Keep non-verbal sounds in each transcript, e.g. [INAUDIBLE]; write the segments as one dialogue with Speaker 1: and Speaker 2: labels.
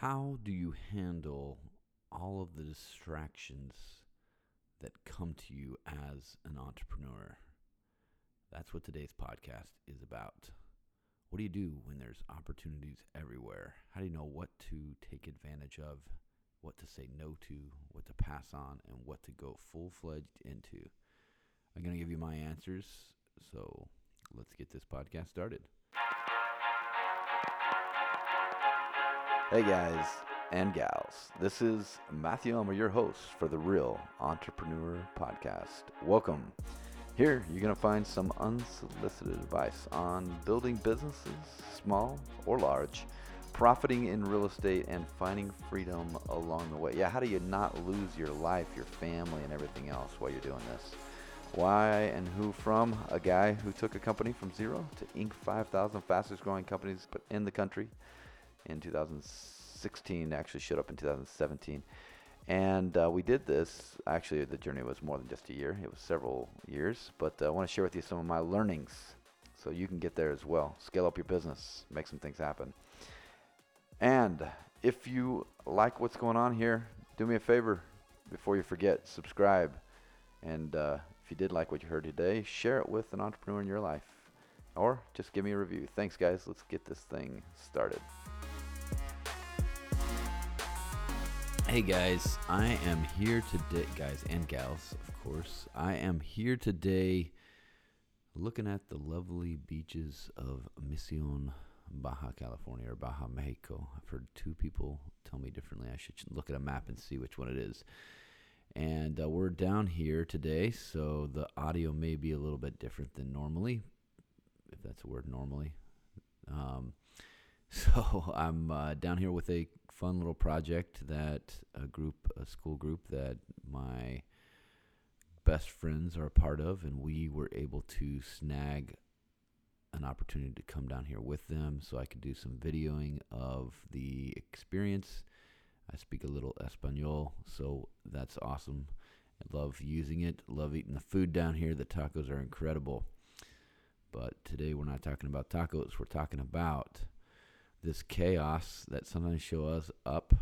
Speaker 1: How do you handle all of the distractions that come to you as an entrepreneur? That's what today's podcast is about. What do you do when there's opportunities everywhere? How do you know what to take advantage of, what to say no to, what to pass on, and what to go full fledged into? I'm going to give you my answers. So let's get this podcast started. Hey guys and gals, this is Matthew Elmer, your host for the Real Entrepreneur Podcast. Welcome. Here, you're going to find some unsolicited advice on building businesses, small or large, profiting in real estate, and finding freedom along the way. Yeah, how do you not lose your life, your family, and everything else while you're doing this? Why and who from? A guy who took a company from zero to Inc. 5,000 fastest growing companies in the country in 2016, actually showed up in 2017. And uh, we did this. Actually, the journey was more than just a year, it was several years. But uh, I want to share with you some of my learnings so you can get there as well. Scale up your business, make some things happen. And if you like what's going on here, do me a favor before you forget, subscribe. And uh, if you did like what you heard today, share it with an entrepreneur in your life. Or just give me a review. Thanks, guys. Let's get this thing started. Hey guys, I am here today, guys and gals, of course. I am here today looking at the lovely beaches of Mission, Baja California, or Baja Mexico. I've heard two people tell me differently. I should look at a map and see which one it is. And uh, we're down here today, so the audio may be a little bit different than normally, if that's a word, normally. Um, [LAUGHS] so I'm uh, down here with a fun little project that a group, a school group that my best friends are a part of, and we were able to snag an opportunity to come down here with them so I could do some videoing of the experience. I speak a little Espanol, so that's awesome. I love using it, love eating the food down here. The tacos are incredible. But today we're not talking about tacos, we're talking about this chaos that sometimes shows up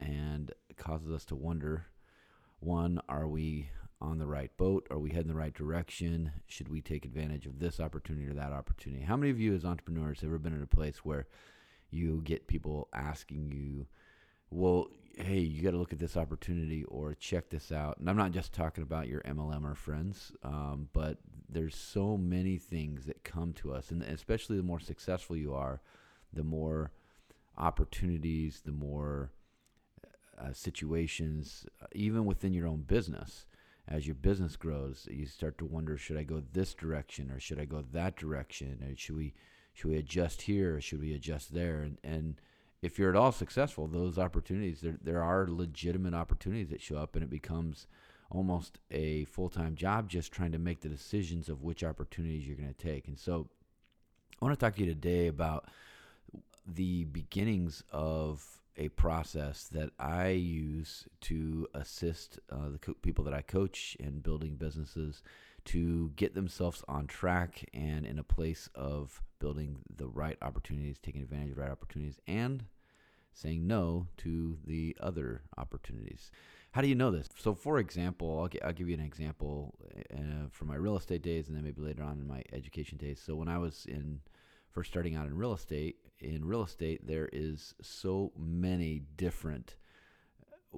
Speaker 1: and causes us to wonder one are we on the right boat? Are we heading the right direction? Should we take advantage of this opportunity or that opportunity? How many of you as entrepreneurs have ever been in a place where you get people asking you well hey you got to look at this opportunity or check this out. And i'm not just talking about your mlm or friends um, but there's so many things that come to us and especially the more successful you are the more opportunities, the more uh, situations, uh, even within your own business. As your business grows, you start to wonder: Should I go this direction, or should I go that direction? Or should we should we adjust here, or should we adjust there? And and if you're at all successful, those opportunities there there are legitimate opportunities that show up, and it becomes almost a full time job just trying to make the decisions of which opportunities you're going to take. And so, I want to talk to you today about the beginnings of a process that I use to assist uh, the co- people that I coach in building businesses to get themselves on track and in a place of building the right opportunities, taking advantage of the right opportunities, and saying no to the other opportunities. How do you know this? So, for example, I'll, g- I'll give you an example uh, from my real estate days and then maybe later on in my education days. So, when I was in first starting out in real estate, in real estate, there is so many different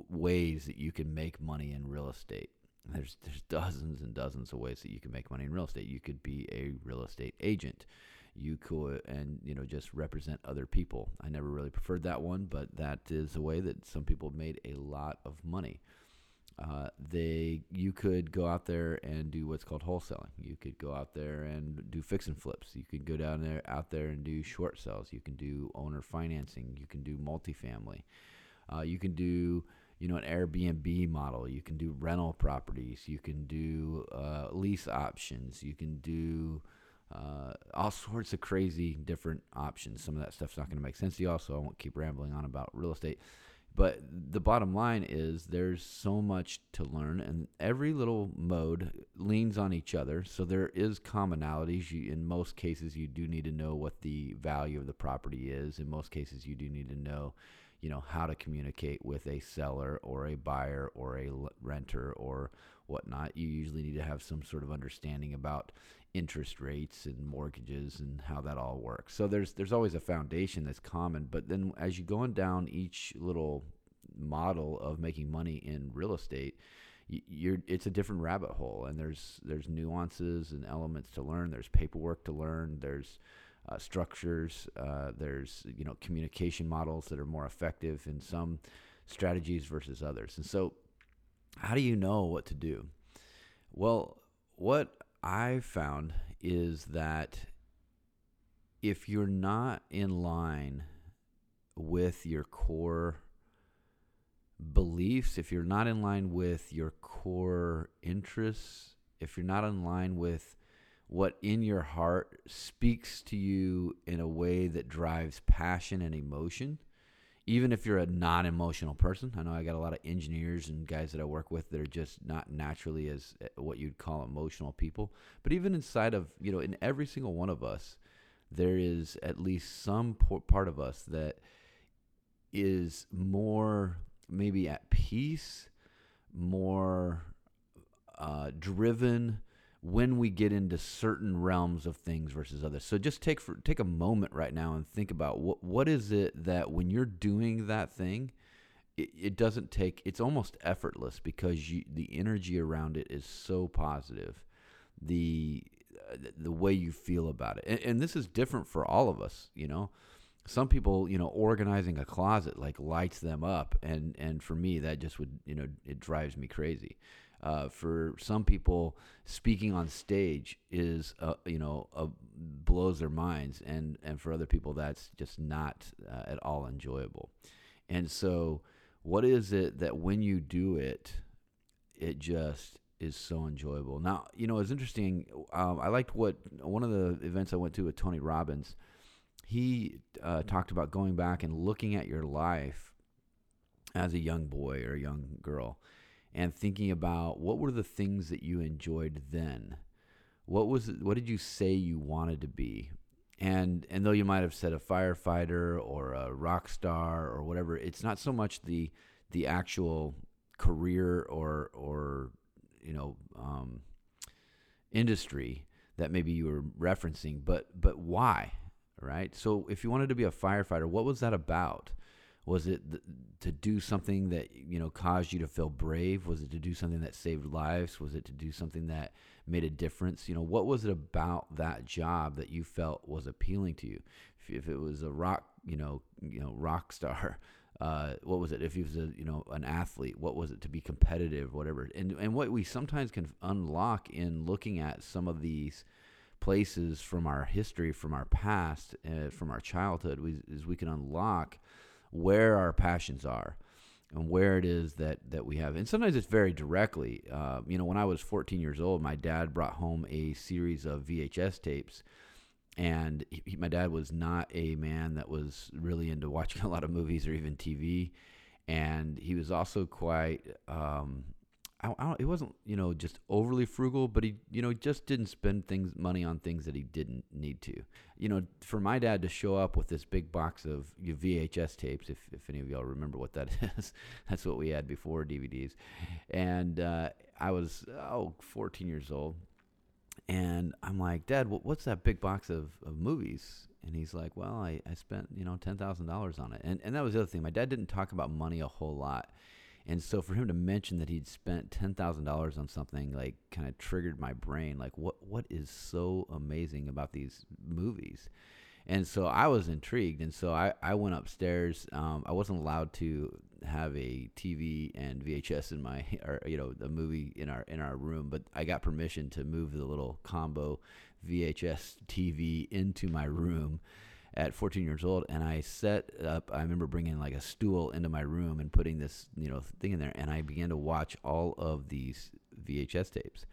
Speaker 1: ways that you can make money in real estate. There's there's dozens and dozens of ways that you can make money in real estate. You could be a real estate agent. You could and you know just represent other people. I never really preferred that one, but that is a way that some people made a lot of money. Uh, they you could go out there and do what's called wholesaling. You could go out there and do fix and flips. You could go down there out there and do short sales. You can do owner financing. You can do multifamily. Uh, you can do you know an Airbnb model. You can do rental properties. You can do uh, lease options. You can do uh, all sorts of crazy different options. Some of that stuff's not going to make sense to you. Also, I won't keep rambling on about real estate. But the bottom line is there's so much to learn, and every little mode leans on each other. So there is commonalities. You, in most cases, you do need to know what the value of the property is. In most cases, you do need to know, you know how to communicate with a seller or a buyer or a renter or whatnot. You usually need to have some sort of understanding about interest rates and mortgages and how that all works. So there's there's always a foundation that's common, but then as you go on down each little model of making money in real estate, you're it's a different rabbit hole and there's there's nuances and elements to learn there's paperwork to learn there's uh, structures uh, there's you know communication models that are more effective in some strategies versus others. And so how do you know what to do? Well what i found is that if you're not in line with your core beliefs, if you're not in line with your core interests, if you're not in line with what in your heart speaks to you in a way that drives passion and emotion, even if you're a non emotional person. I know I got a lot of engineers and guys that I work with that are just not naturally as eh, what you'd call emotional people. But even inside of, you know, in every single one of us, there is at least some part of us that is more maybe at peace, more uh, driven when we get into certain realms of things versus others. So just take for, take a moment right now and think about what what is it that when you're doing that thing, it, it doesn't take. It's almost effortless because you, the energy around it is so positive. The uh, the way you feel about it, and, and this is different for all of us. You know, some people, you know, organizing a closet like lights them up, and and for me, that just would, you know, it drives me crazy. Uh, for some people, speaking on stage is, uh, you know, blows their minds, and and for other people, that's just not uh, at all enjoyable. And so, what is it that when you do it, it just is so enjoyable? Now, you know, it's interesting. Um, I liked what one of the events I went to with Tony Robbins he uh, talked about going back and looking at your life as a young boy or a young girl and thinking about what were the things that you enjoyed then what was what did you say you wanted to be and and though you might have said a firefighter or a rock star or whatever it's not so much the the actual career or or you know um, industry that maybe you were referencing but but why right? So if you wanted to be a firefighter, what was that about? Was it th- to do something that you know caused you to feel brave? Was it to do something that saved lives? Was it to do something that made a difference? You know, what was it about that job that you felt was appealing to you? If, if it was a rock, you know, you know, rock star, [LAUGHS] uh, what was it? If he was a you know an athlete, what was it to be competitive, whatever? And and what we sometimes can unlock in looking at some of these places from our history, from our past, uh, from our childhood, we, is we can unlock where our passions are and where it is that that we have. And sometimes it's very directly. Uh, you know, when I was 14 years old, my dad brought home a series of VHS tapes. And he, my dad was not a man that was really into [LAUGHS] watching a lot of movies or even TV. And he was also quite um, I, I it wasn't you know just overly frugal, but he you know just didn't spend things money on things that he didn't need to. You know, for my dad to show up with this big box of VHS tapes, if if any of y'all remember what that [LAUGHS] is, that's what we had before DVDs, and uh, I was oh 14 years old, and I'm like, Dad, what's that big box of, of movies? And he's like, Well, I, I spent you know ten thousand dollars on it, and and that was the other thing. My dad didn't talk about money a whole lot and so for him to mention that he'd spent ten thousand dollars on something like kind of triggered my brain. Like what what is so amazing about these movies? And so I was intrigued, and so I, I went upstairs. Um, I wasn't allowed to have a TV and VHS in my, [LAUGHS] or you know, the movie in our in our room, but I got permission to move the little combo VHS TV into my room at 14 years old and I set up I remember bringing like a stool into my room and putting this you know thing in there and I began to watch all of these VHS tapes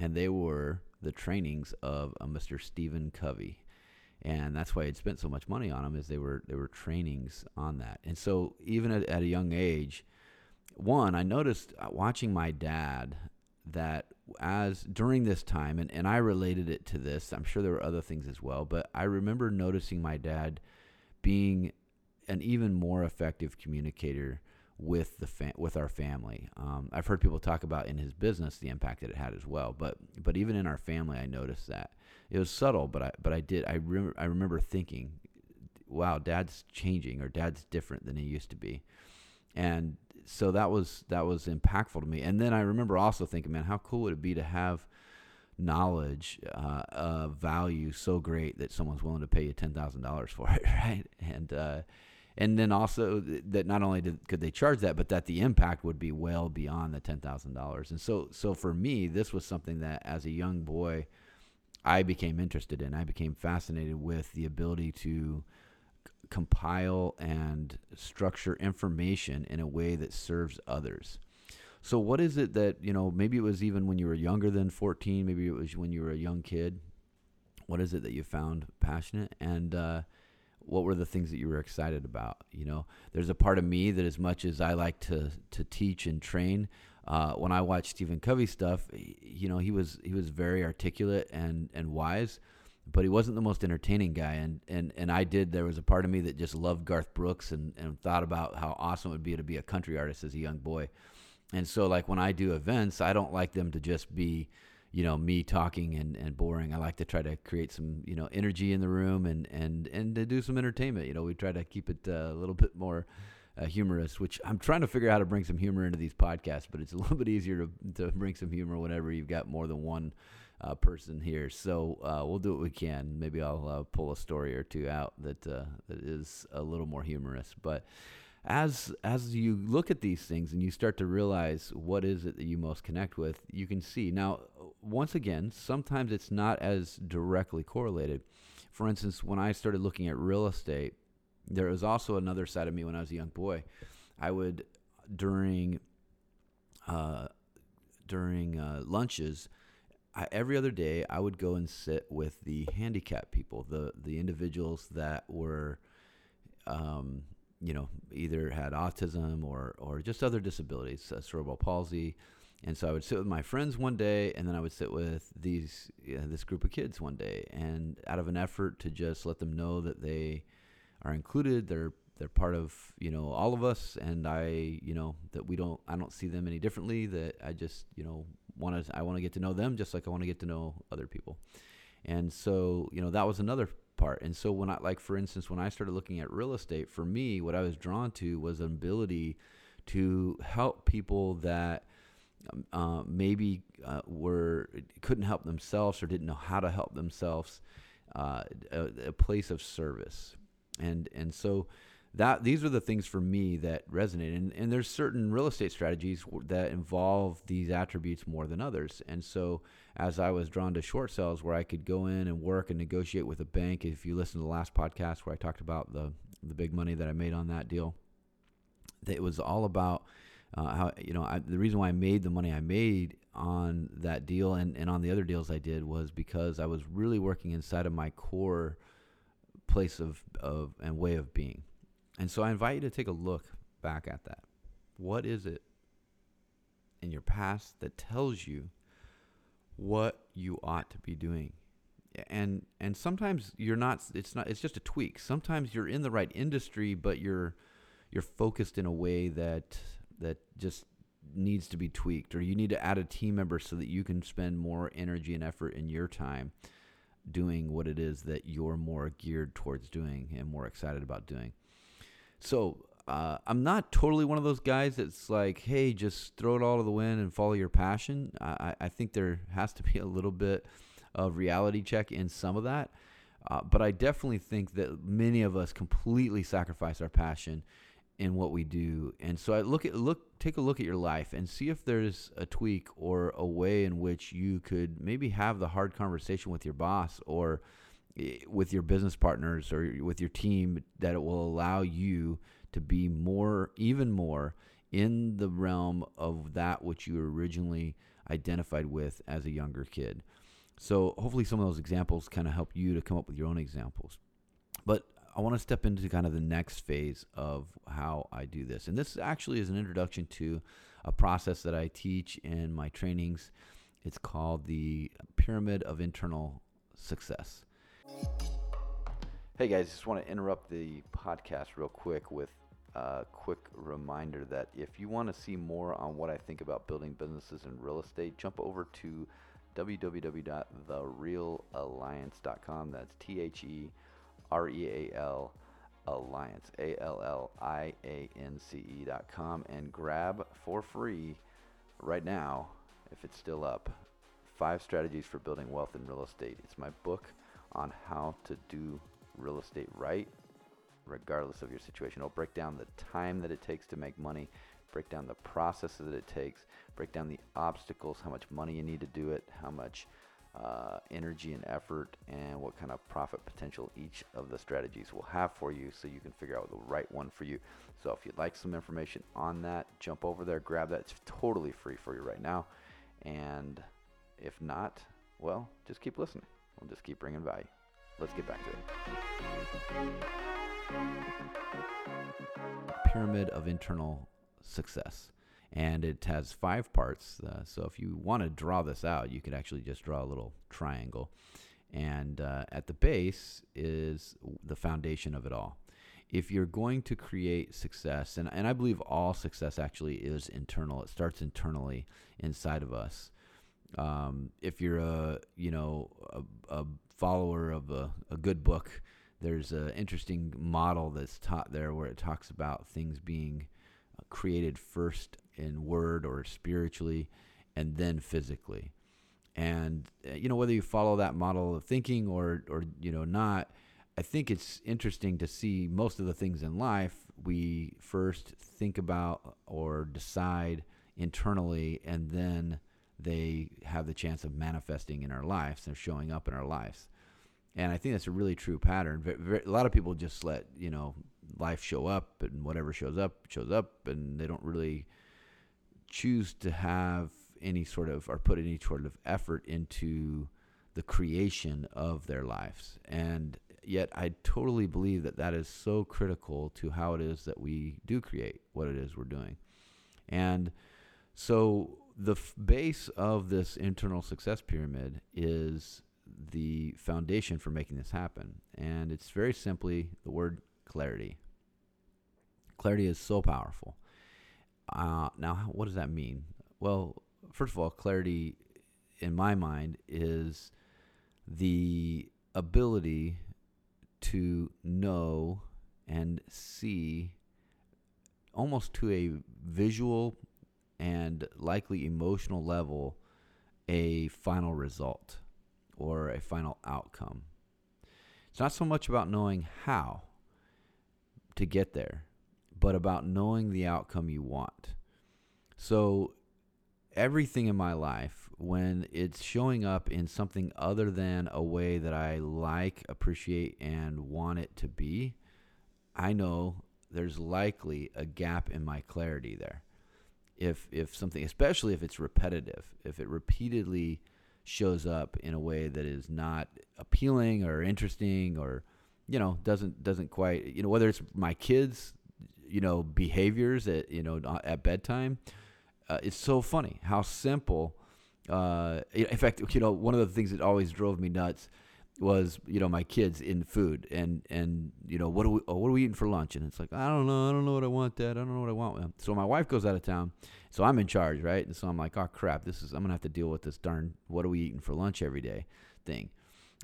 Speaker 1: and they were the trainings of a Mr. Stephen Covey and that's why I'd spent so much money on them is they were they were trainings on that and so even at, at a young age one I noticed uh, watching my dad that as during this time, and, and I related it to this, I'm sure there were other things as well, but I remember noticing my dad being an even more effective communicator with the fam- with our family. Um, I've heard people talk about in his business the impact that it had as well, but but even in our family, I noticed that it was subtle, but I but I did I remember I remember thinking, wow, Dad's changing or Dad's different than he used to be, and so that was that was impactful to me. And then I remember also thinking, man, how cool would it be to have knowledge uh, of value so great that someone's willing to pay you ten thousand dollars for it, [LAUGHS] right? And uh, and then also that not only did, could they charge that, but that the impact would be well beyond the ten thousand dollars. And so, so for me, this was something that as a young boy, I became interested in. I became fascinated with the ability to compile and structure information in a way that serves others. So, what is it that you know? Maybe it was even when you were younger than fourteen. Maybe it was when you were a young kid. What is it that you found passionate and uh, what were the things that you were excited about? You know, there's a part of me that, as much as I like to to teach and train, uh, when I watch Stephen Covey stuff, you know, he was he was very articulate and and wise, but he wasn't the most entertaining guy. And and and I did. There was a part of me that just loved Garth Brooks and and thought about how awesome it would be to be a country artist as a young boy. And so, like when I do events, I don't like them to just be you know me talking and, and boring. I like to try to create some you know energy in the room and and and to do some entertainment. You know, we try to keep it uh, a little bit more uh, humorous, which I'm trying to figure out how to bring some humor into these podcasts. But it's a little [LAUGHS] bit easier to to bring some humor whenever you've got more than one. Uh, person here, so uh, we'll do what we can. Maybe I'll uh, pull a story or two out that uh, that is a little more humorous. But as as you look at these things and you start to realize what is it that you most connect with, you can see now once again, sometimes it's not as directly correlated. For instance, when I started looking at real estate, there was also another side of me when I was a young boy. I would during uh, during uh, lunches, I, every other day, I would go and sit with the handicapped people, the the individuals that were, um, you know, either had autism or or just other disabilities, uh, cerebral palsy, and so I would sit with my friends one day, and then I would sit with these this group of kids one day, and out of an effort to just let them know that they are included, they're they're part of you know all of us, and I you know that we don't I don't see them any differently. That I just you know want to I want to get to know them just like I want to get to know other people, and so you know that was another part. And so when I like for instance when I started looking at real estate, for me what I was drawn to was an ability to help people that um, uh, maybe uh, were couldn't help themselves or didn't know how to help themselves, uh, a, a, place of service, and and so that these are the things for me that resonate. And and there's certain real estate strategies that involve these attributes more than others. And so as I was drawn to short sales, where I could go in and work and negotiate with a bank. If you listen to the last podcast where I talked about the the big money that I made on that deal, it was all about uh, how you know I, the reason why I made the money I made on that deal and, and on the other deals I did was because I was really working inside of my core place of, of and way of being. And so I invite you to take a look back at that. What is it in your past that tells you what you ought to be doing? And and sometimes you're not it's not it's just a tweak. Sometimes you're in the right industry but you're you're focused in a way that that just needs to be tweaked or you need to add a team member so that you can spend more energy and effort in your time doing what it is that you're more geared towards doing and more excited about doing. So, uh, I'm not totally one of those guys that's like, hey, just throw it all to the wind and follow your passion. I, I think there has to be a little bit of reality check in some of that. Uh, but I definitely think that many of us completely sacrifice our passion in what we do. And so I look at look take a look at your life and see if there's a tweak or a way in which you could maybe have the hard conversation with your boss or with your business partners or with your team that it will allow you to be more even more in the realm of that which you originally identified with as a younger kid. So hopefully some of those examples kind of help you to come up with your own examples. But I want to step into kind of the next phase of how I do this. And this actually is an introduction to a process that I teach in my trainings. It's called the Pyramid of Internal Success. Hey guys, just want to interrupt the podcast real quick with a quick reminder that if you want to see more on what I think about building businesses in real estate, jump over to www.therealalliance.com. That's T H E R E A L Alliance, A L L I A N C E.com, and grab for free right now, if it's still up, five strategies for building wealth in real estate. It's my book on how to do real estate right, regardless of your situation. It'll break down the time that it takes to make money, break down the processes that it takes, break down the obstacles, how much money you need to do it, how much uh, energy and effort, and what kind of profit potential each of the strategies will have for you so you can figure out the right one for you. So if you'd like some information on that, jump over there, grab that. It's totally free for you right now. And if not, well, just keep listening. We'll just keep bringing value let's get back to it. Pyramid of internal success. And it has five parts. Uh, so if you want to draw this out, you could actually just draw a little triangle. And uh, at the base is the foundation of it all. If you're going to create success, and, and I believe all success actually is internal, it starts internally inside of us. Um, if you're a you know a, a follower of a, a good book, there's an interesting model that's taught there where it talks about things being uh, created first in word or spiritually and then physically. And uh, you know whether you follow that model of thinking or or you know not, I think it's interesting to see most of the things in life we first think about or decide internally and then they have the chance of manifesting in our lives and showing up in our lives. And I think that's a really true pattern. A lot of people just let you know life show up, and whatever shows up shows up, and they don't really choose to have any sort of or put any sort of effort into the creation of their lives. And yet, I totally believe that that is so critical to how it is that we do create what it is we're doing. And so the f- base of this internal success pyramid is the foundation for making this happen. And it's very simply the word clarity. Clarity is so powerful. Uh, now, what does that mean? Well, first of all, clarity in my mind is the ability to know and see almost to a visual and likely emotional level a final result or a final outcome. It's not so much about knowing how to get there, but about knowing the outcome you want. So, everything in my life, when it's showing up in something other than a way that I like, appreciate, and want it to be, I know there's likely a gap in my clarity there if if something especially if it's repetitive if it repeatedly shows up in a way that is not appealing or interesting or you know doesn't doesn't quite you know whether it's my kids you know behaviors at you know at bedtime uh, it's so funny how simple uh, in fact you know one of the things that always drove me nuts was you know my kids in food and and you know what are we oh, what are we eating for lunch? And it's like I don't know I don't know what I want Dad. I don't know what I want. So my wife goes out of town. So I'm in charge right? And so I'm like oh crap this is I'm gonna have to deal with this darn what are we eating for lunch every day thing.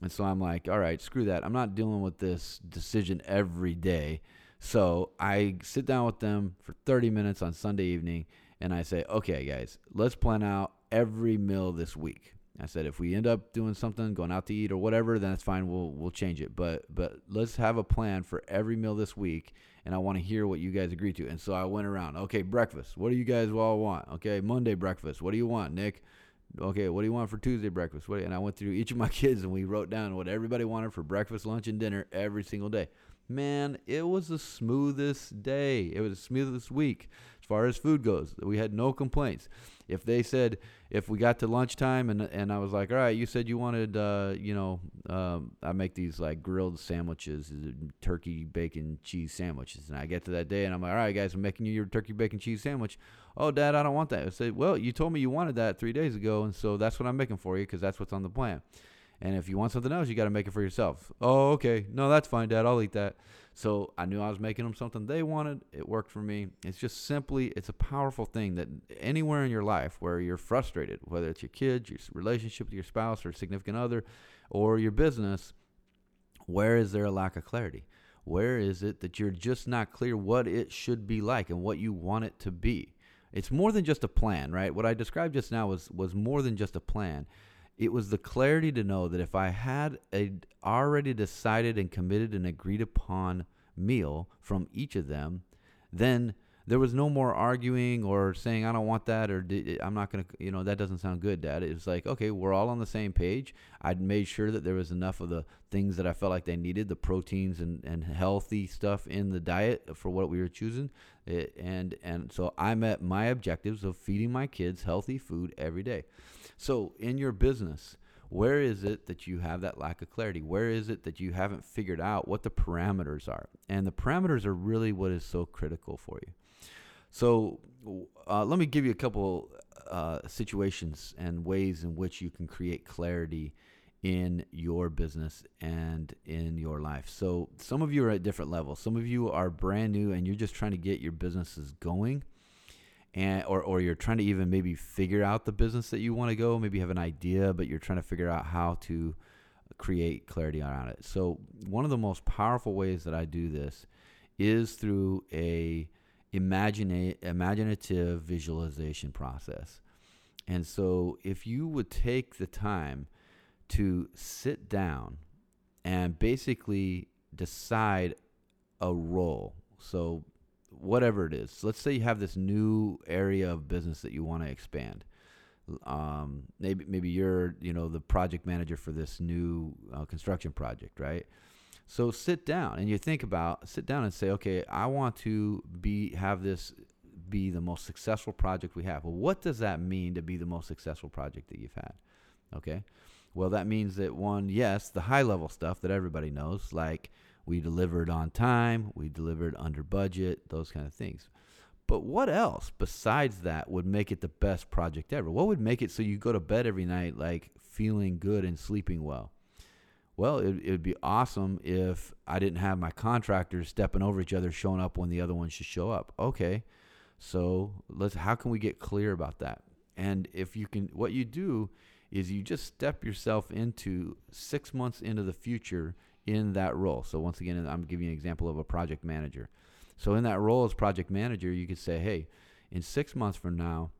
Speaker 1: And so I'm like all right screw that. I'm not dealing with this decision every day. So I sit down with them for 30 minutes on Sunday evening and I say okay guys let's plan out every meal this week I said if we end up doing something, going out to eat or whatever, then that's fine. We'll we'll change it. But but let's have a plan for every meal this week, and I want to hear what you guys agree to. And so I went around. Okay, breakfast. What do you guys all want? Okay, Monday breakfast. What do you want, Nick? Okay, what do you want for Tuesday breakfast? What, and I went through each of my [LAUGHS] kids and we wrote down what everybody wanted for breakfast, lunch, and dinner every single day. Man, it was the smoothest day. It was the smoothest week as far as food goes. We had no complaints if they said if we got to lunchtime and and I was like, all right, you said you wanted, uh, you know, um, I make these like grilled sandwiches, turkey bacon cheese sandwiches, and I get to that day and I'm like, all right, guys, I'm making you your turkey bacon cheese sandwich. Oh, Dad, I don't want that. I said, well, you told me you wanted that three days ago, and so that's what I'm making for you because that's what's on the plan. And if you want something else, you got to make it for yourself. Oh, okay. No, that's fine, Dad. I'll eat that. So I knew I was making them something they wanted. It worked for me. It's just simply, it's a powerful thing that anywhere in your life where you're frustrated, whether it's your kids, your relationship with your spouse or significant other, or your business, where is there a lack of clarity? Where is it that you're just not clear what it should be like and what you want it to be? It's more than just a plan, right? What I described just now was was more than just a plan. It was the clarity to know that if I had a already decided and committed and agreed upon meal from each of them, then there was no more arguing or saying I don't want that or I'm not going to you know that doesn't sound good dad. It was like okay we're all on the same page. I'd made sure that there was enough of the things that I felt like they needed the proteins and, and healthy stuff in the diet for what we were choosing. It, and and so I met my objectives of feeding my kids healthy food every day so in your business where is it that you have that lack of clarity? Where is it that you haven't figured out what the parameters are? And the parameters are really what is so critical for you. So uh, let me give you a couple uh, situations and ways in which you can create clarity in your business and in your life. So some of you are at different levels. Some of you are brand new and you're just trying to get your businesses going. And, or, or you're trying to even maybe figure out the business that you want to go. Maybe you have an idea, but you're trying to figure out how to create clarity around it. So, one of the most powerful ways that I do this is through a imaginative visualization process. And so, if you would take the time to sit down and basically decide a role, so whatever it is, let's say you have this new area of business that you want to expand. Um, maybe maybe you're you know the project manager for this new uh, construction project, right? So sit down and you think about sit down and say, okay, I want to be have this be the most successful project we have. Well, what does that mean to be the most successful project that you've had? Okay. Well, that means that one, yes, the high level stuff that everybody knows, like we delivered on time, we delivered under budget, those kind of things. But what else besides that would make it the best project ever? What would make it so you go to bed every night like feeling good and sleeping well? Well, it would be awesome if I didn't have my contractors stepping over each other, showing up when the other one should show up. Okay, so let's. How can we get clear about that? And if you can, what you do is you just step yourself into six months into the future in that role. So once again, I'm giving an example of a project manager. So in that role as project manager, you could say, hey, in six months from now,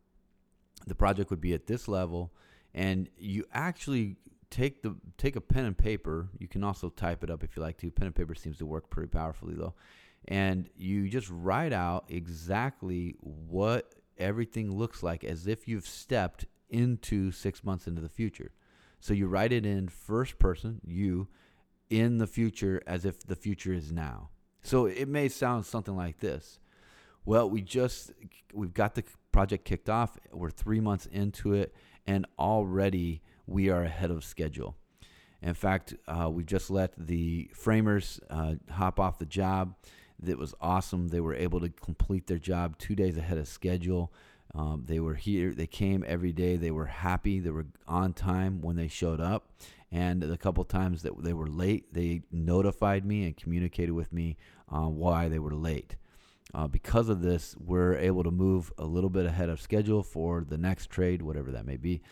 Speaker 1: the project would be at this level, and you actually take the take a pen and paper. You can also type it up if you like to. Pen and paper seems to work pretty powerfully though. And you just write out exactly what everything looks like as if you've stepped into 6 months into the future. So you write it in first person, you in the future as if the future is now. So it may sound something like this. Well, we just we've got the project kicked off. We're 3 months into it and already we are ahead of schedule. In fact, uh, we just let the framers uh, hop off the job. That was awesome. They were able to complete their job two days ahead of schedule. Um, they were here. They came every day. They were happy. They were on time when they showed up. And the couple times that they were late, they notified me and communicated with me uh, why they were late. Uh, because of this, we're able to move a little bit ahead of schedule for the next trade, whatever that may be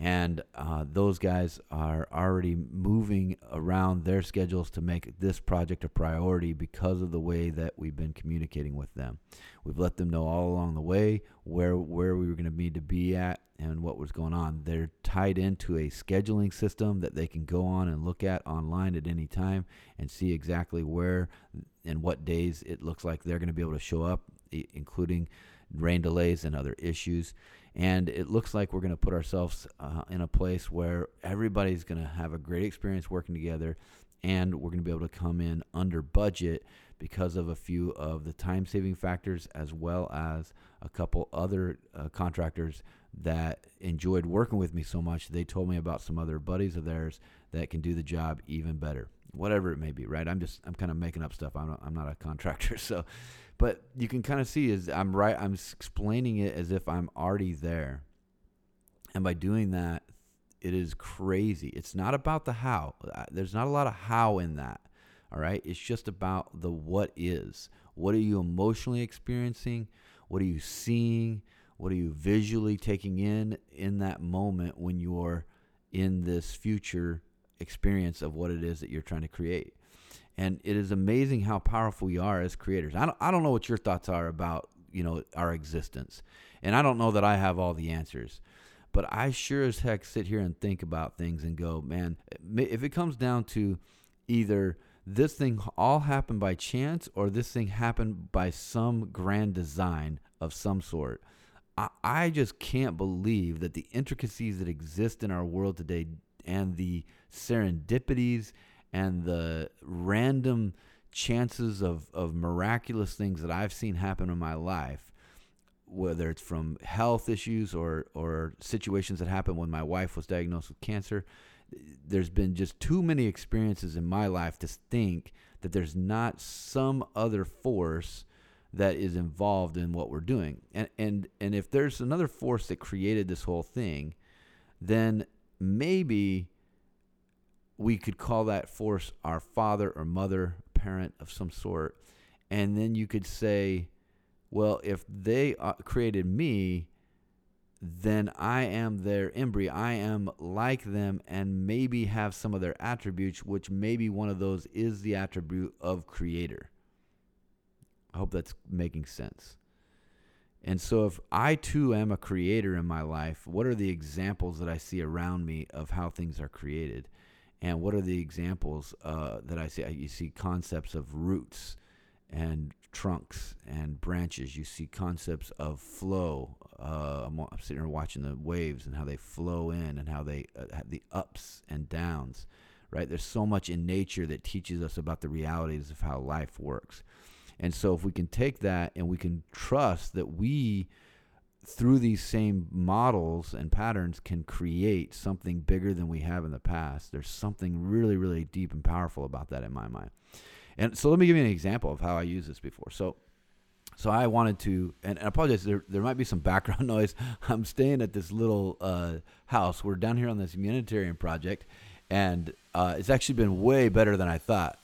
Speaker 1: and uh, those guys are already moving around their schedules to make this project a priority because of the way that we've been communicating with them. We've let them know all along the way where where we were going to need to be at and what was going on. They're tied into a scheduling system that they can go on and look at online at any time and see exactly where and what days it looks like they're going to be able to show up, including rain delays and other issues. And it looks like we're going to put ourselves uh, in a place where everybody's going to have a great experience working together and we're going to be able to come in under budget because of a few of the time saving factors as well as a couple other uh, contractors that enjoyed working with me so much they told me about some other buddies of theirs that can do the job even better whatever it may be right i'm just i'm kind of making up stuff i'm not, I'm not a [LAUGHS] contractor so but you can kind of see is I'm right. I'm explaining it as if I'm already there, and by doing that, it is crazy. It's not about the how. There's not a lot of how in that. All right. It's just about the what is. What are you emotionally experiencing? What are you seeing? What are you visually taking in in that moment when you're in this future experience of what it is that you're trying to create? And it is amazing how powerful we are as creators. I don't, I don't know what your thoughts are about, you know, our existence. And I don't know that I have all the answers. But I sure as heck sit here and think about things and go, man, if it comes down to either this thing all happened by chance or this thing happened by some grand design of some sort, I, I just can't believe that the intricacies that exist in our world today and the serendipities and the random chances of, of miraculous things that I've seen happen in my life whether it's from health issues or or situations that happened when my wife was diagnosed with cancer there's been just too many experiences in my life to think that there's not some other force that is involved in what we're doing and and and if there's another force that created this whole thing then maybe we could call that force our father or mother parent of some sort and then you could say well, if they uh, created me, then I am their embryo. I am like them and maybe have some of their attributes, which maybe one of those is the attribute of creator. I hope that's making sense. And so, if I too am a creator in my life, what are the examples that I see around me of how things are created? And what are the examples uh, that I see? You see concepts of roots and trunks and branches. You see concepts of flow. Uh, I'm, sitting here watching the waves and how they flow in and how they uh, the ups and downs. Right? There's so much in nature that teaches us about the realities of how life works. And so, if we can take that and we can trust that we, through these same models and patterns, can create something bigger than we have in the past, there's something really, really deep and powerful about that in my mind. And so let me give you an example of how I used this before. So so I wanted to, and I apologize. There, there might be some [LAUGHS] background noise. I'm staying at this little uh, house. We're down here on this humanitarian project, and uh, it's actually been way better than I thought.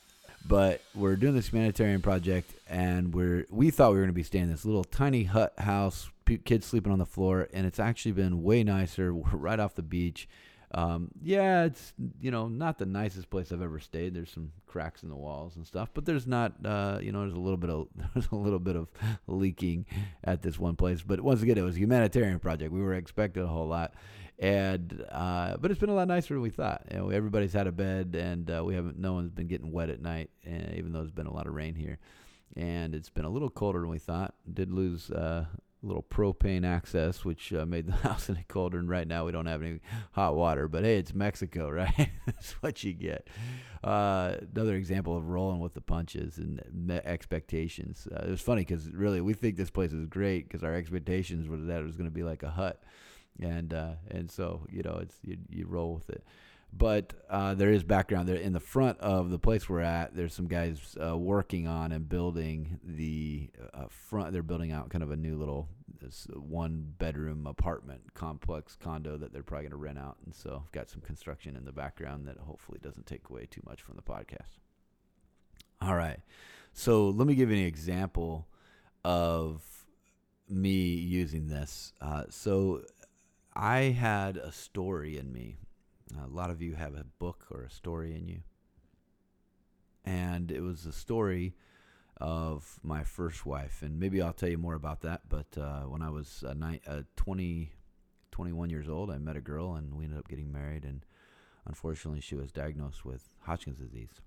Speaker 1: But we're doing this humanitarian project, and we're we thought we were going to be staying in this little tiny hut house, kids sleeping on the floor, and it's actually been way nicer. [LAUGHS] We're right off the beach. Um, yeah, it's you know not the nicest place I've ever stayed. There's some cracks in the walls and stuff, but there's not uh, you know there's a little bit of [LAUGHS] there's a little bit of [LAUGHS] leaking at this one place. But once again, it was a humanitarian project. We were expecting a whole lot, and uh, but it's been a lot nicer than we thought. You know, everybody's had a bed, and uh, we haven't. No one's been getting wet at night, uh, even though there's been a lot of rain here and it's been a little colder than we thought. Did lose uh, little propane access, which uh, made the [LAUGHS] house any colder. And right now we don't have any hot water. But hey, it's Mexico, [LAUGHS] right? That's what you get. Uh, another example of rolling with the punches and expectations. Uh, it was funny because really we think this place is great because our expectations were that it was going to be like a hut, and uh, and so you know it's you, you roll with it but uh, there is background there in the front of the place we're at. There's some guys uh, working on and building the uh, front. They're building out kind of a new little one bedroom apartment complex condo that they're probably going to rent out. And so I've got some construction in the background that hopefully doesn't take away too much from the podcast. All right, so let me give you an example of me using this. Uh, so I had a story in me a lot of you have a book or a story in you. And it was a story of my first wife. And maybe I'll tell you more about that. But uh, when I was uh, ni- uh, 20, 21 years old, I met a girl and we ended up getting married. And unfortunately, she was diagnosed with Hodgkin's disease.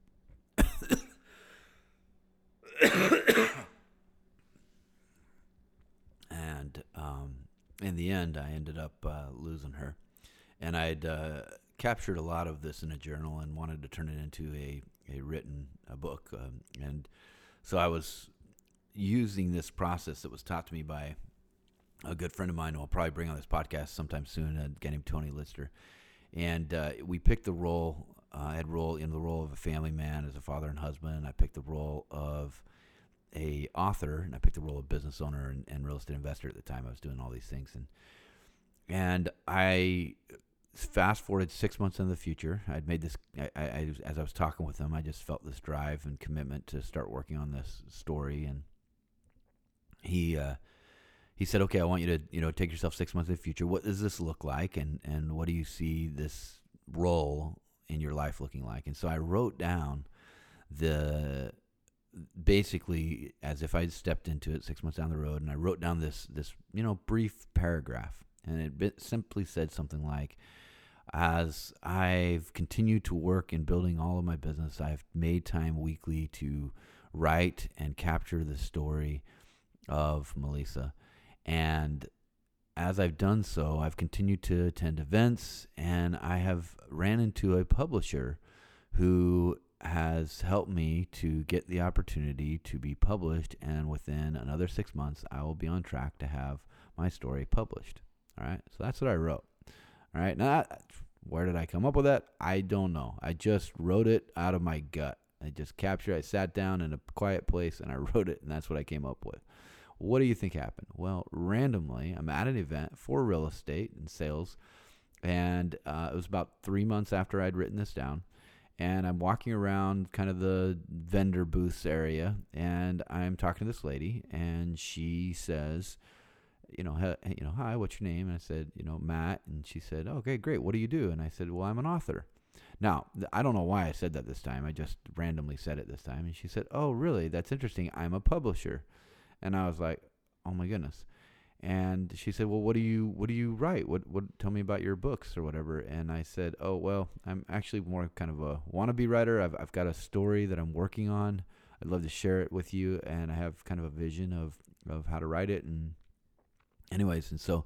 Speaker 1: and um, in the end, I ended up uh, losing her. And I'd uh, captured a lot of this in a journal and wanted to turn it into a, a written a book. Um, and so I was using this process that was taught to me by a good friend of mine who I'll probably bring on this podcast sometime soon, a guy named Tony Lister. And uh, we picked the role. Uh, I had role in the role of a family man as a father and husband. I picked the role of a author, and I picked the role of business owner and, and real estate investor at the time. I was doing all these things, and and I fast forwarded six months in the future. I'd made this. I, I, I, as I was talking with him, I just felt this drive and commitment to start working on this story. And he uh, he said, "Okay, I want you to you know take yourself six months in the future. What does this look like? And and what do you see this role in your life looking like?" And so I wrote down the basically as if I'd stepped into it six months down the road, and I wrote down this this you know brief paragraph, and it simply said something like as I've continued to work in building all of my business, I've made time weekly to write and capture the story of Melissa. And as I've done so, I've continued to attend events and I have ran into a publisher who has helped me to get the opportunity to be published. And within another six months, I will be on track to have my story published. All right. So that's what I wrote. All right. Now, where did I come up with that? I don't know. I just wrote it out of my gut. I just captured. I sat down in a quiet place and I [LAUGHS] wrote it, and that's what I came up with. What do you think happened? Well, randomly, I'm at an event for real estate and sales, and uh, it was about three months after I'd written this down. And I'm walking around kind of the vendor booths area, and I'm talking to this lady, and she says, you know, you know, hi, what's your name? And I said, you know, Matt. And she said, okay, great. What do you do? And I said, well, I'm an author. Now, I don't know why I said that this time. I just randomly said it this time. And she said, oh, really? That's interesting. I'm a publisher. And I was like, oh my goodness. And she said, well, what do you, what do you write? What, what, tell me about your books or whatever. And I said, oh, well, I'm actually more kind of a wannabe writer. I've, I've got a story that I'm working on. I'd love to share it with you. And I have kind of a vision of, of how to write it and anyways, and so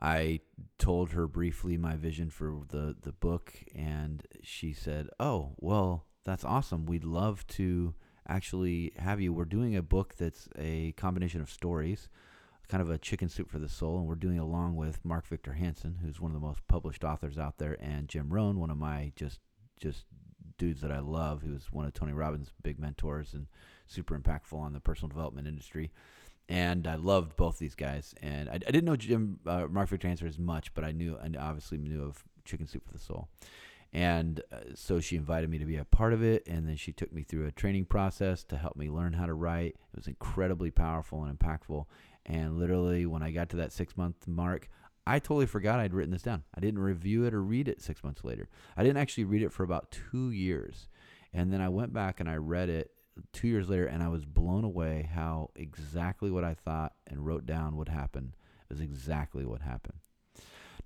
Speaker 1: I told her briefly my vision for the the book, and she said, "Oh, well, that's awesome. We'd love to actually have you. We're doing a book that's a combination of stories." kind of a chicken soup for the soul, and we're doing it along with Mark Victor Hansen, who's one of the most published authors out there, and Jim Rohn, one of my just just dudes that I love, who's one of Tony Robbins' big mentors and super impactful on the personal development industry and I loved both these guys. And I, I didn't know Jim uh, Mark Victor Hansen as much, but I knew and obviously knew of Chicken Soup for the Soul. And uh, so she invited me to be a part of it, and then she took me through a training process to help me learn how to write. It was incredibly powerful and impactful. And literally, when I got to that six month mark, I totally forgot I'd written this down. I didn't review it or read it six months later. I didn't actually read it for about two years. And then I went back and I read it two years later, and I was blown away how exactly what I thought and wrote down would happen is exactly what happened.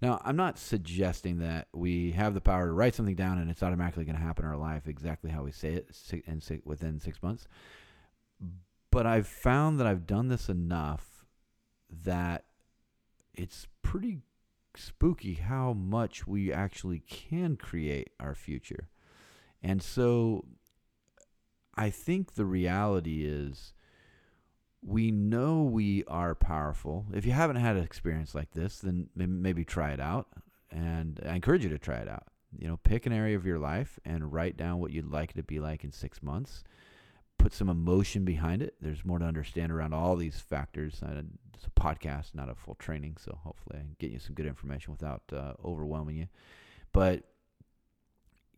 Speaker 1: Now, I'm not suggesting that we have the power to write something down and it's automatically going to happen in our life exactly how we say it in within six months. But I've found that I've done this enough that it's pretty spooky how much we actually can create our future. And so I think the reality is we know we are powerful. If you haven't had an experience like this, then maybe try it out. And I encourage you to try it out. You know, pick an area of your life and write down what you'd like it to be like in six months. Put some emotion behind it. There's more to understand around all these factors. It's a podcast, not a full training, so hopefully I can get you some good information without uh, overwhelming you. But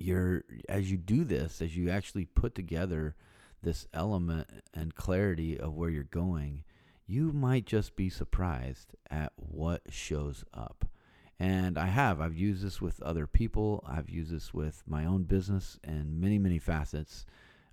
Speaker 1: you're as you do this, as you actually put together this element and clarity of where you're going, you might just be surprised at what shows up. And I have. I've used this with other people. I've used this with my own business and many, many facets,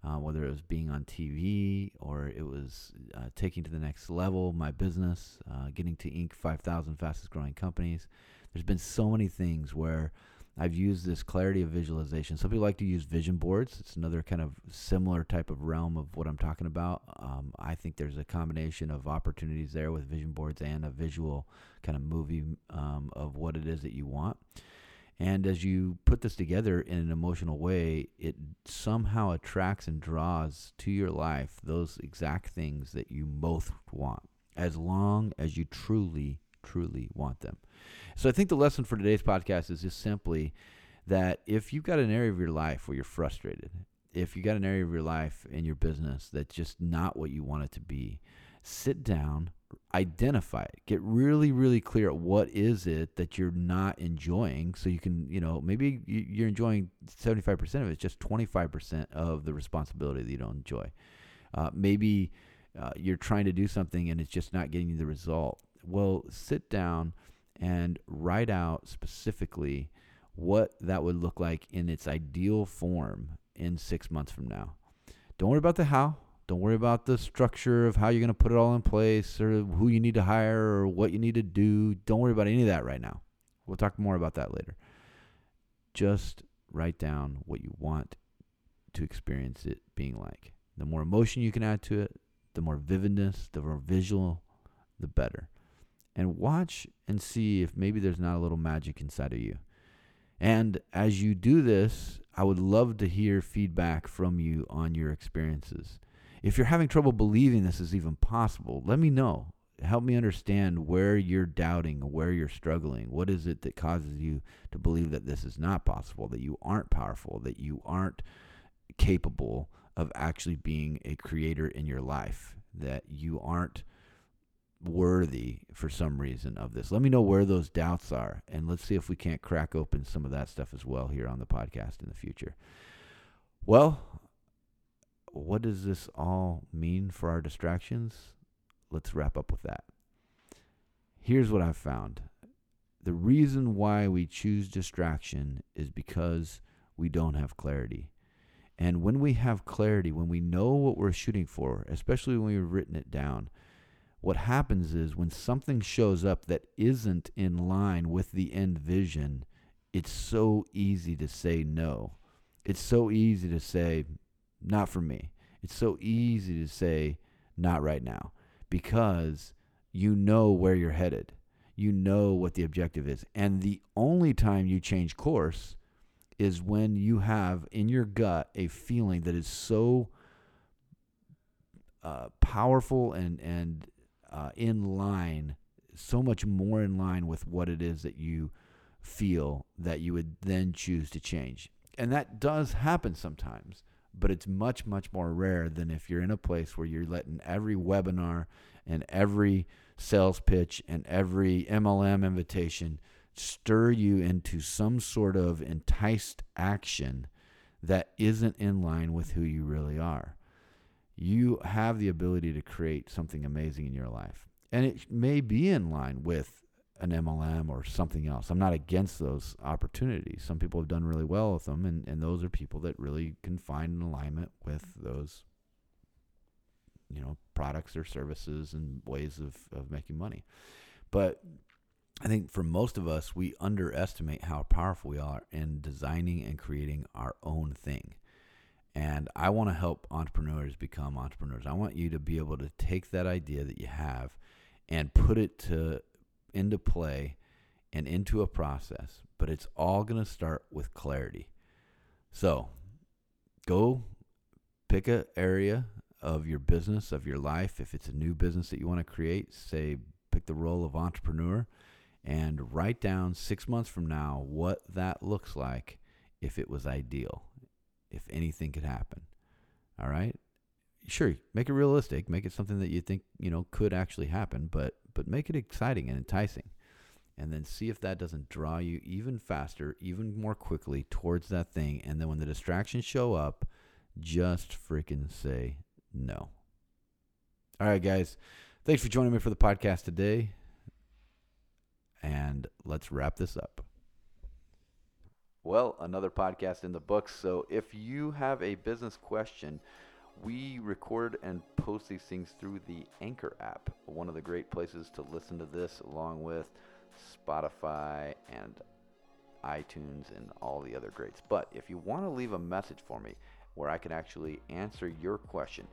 Speaker 1: uh, whether it was being on TV or it was uh, taking to the next level my business, uh, getting to Inc. 5,000 fastest growing companies. There's been so many things where I've used this clarity of visualization. Some people like to use vision boards. It's another kind of similar type of realm of what I'm talking about. Um, I think there's a combination of opportunities there with vision boards and a visual kind of movie um, of what it is that you want. And as you put this together in an emotional way, it somehow attracts and draws to your life those exact things that you both want, as long as you truly, truly want them. So I think the lesson for today's podcast is just simply that if you've got an area of your life where you're frustrated, if you've got an area of your life in your business that's just not what you want it to be, sit down, identify it. Get really, really clear at what is it that you're not enjoying. So you can, you know, maybe you're enjoying 75% of it. Just 25% of the responsibility that you don't enjoy. Uh, maybe uh, you're trying to do something and it's just not getting you the result. Well, sit down and write out specifically what that would look like in its ideal form in six months from now. Don't worry about the how. Don't worry about the structure of how you're going to put it all in place or who you need to hire or what you need to do. Don't worry about any of that right now. We'll talk more about that later. Just write down what you want to experience it being like. The more emotion you can add to it, the more vividness, the more visual, the better. And watch and see if maybe there's not a little magic inside of you. And as you do this, I would love to hear feedback from you on your experiences. If you're having trouble believing this is even possible, let me know. Help me understand where you're doubting, where you're struggling. What is it that causes you to believe that this is not possible, that you aren't powerful, that you aren't capable of actually being a creator in your life, that you aren't worthy for some reason of this. Let me know where those doubts are, and let's see if we can't crack open some of that stuff as well here on the podcast in the future. Well, what does this all mean for our distractions? Let's wrap up with that. Here's what I've found the reason why we choose distraction is because we don't have clarity. And when we have clarity, when we know what we're shooting for, especially when we've written it down, what happens is when something shows up that isn't in line with the end vision, it's so easy to say no. It's so easy to say, not for me. It's so easy to say, not right now, because you know where you're headed. You know what the objective is. And the only time you change course is when you have in your gut a feeling that is so uh, powerful and, and uh, in line, so much more in line with what it is that you feel that you would then choose to change. And that does happen sometimes but it's much much more rare than if you're in a place where you're letting every webinar and every sales pitch and every MLM invitation stir you into some sort of enticed action that isn't in line with who you really are. You have the ability to create something amazing in your life. And it may be in line with an MLM or something else. I'm not against those opportunities. Some people have done really well with them, and, and those are people that really can find an alignment with those, you know, products or services and ways of, of making money. But I think for most of us, we underestimate how powerful we are in designing and creating our own thing. And I want to help entrepreneurs become entrepreneurs. I want you to be able to take that idea that you have and put it to into play and into a process, but it's all going to start with clarity. So go pick an area of your business, of your life. If it's a new business that you want to create, say, pick the role of entrepreneur and write down six months from now what that looks like if it was ideal, if anything could happen. All right. Sure, make it realistic, make it something that you think, you know, could actually happen, but but make it exciting and enticing. And then see if that doesn't draw you even faster, even more quickly towards that thing. And then when the distractions show up, just freaking say no. All right, guys. Thanks for joining me for the podcast today. And let's wrap this up. Well, another podcast in the books. So if you have a business question, we record and post these things through the Anchor app, one of the great places to listen to this, along with Spotify and iTunes and all the other greats. But if you want to leave a message for me where I can actually answer your question,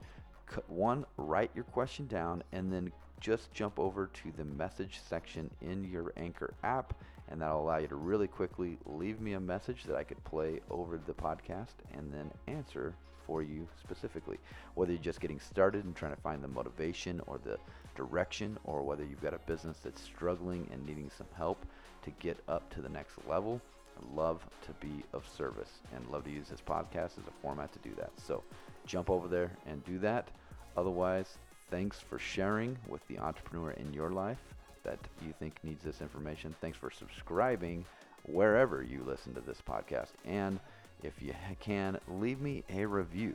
Speaker 1: one, write your question down and then just jump over to the message section in your Anchor app, and that'll allow you to really quickly leave me a message that I could play over the podcast and then answer for you specifically. Whether you're just getting started and trying to find the motivation or the direction, or whether you've got a business that's struggling and needing some help to get up to the next level, I love to be of service and love to use this podcast as a format to do that. So jump over there and do that. Otherwise, Thanks for sharing with the entrepreneur in your life that you think needs this information. Thanks for subscribing wherever you listen to this podcast. And if you can, leave me a review.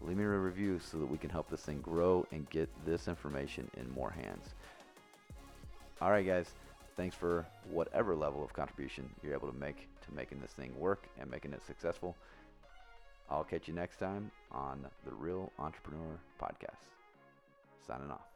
Speaker 1: Leave me a review so that we can help this thing grow and get this information in more hands. All right, guys. Thanks for whatever level of contribution you're able to make to making this thing work and making it successful. I'll catch you next time on the Real Entrepreneur Podcast. Signing off.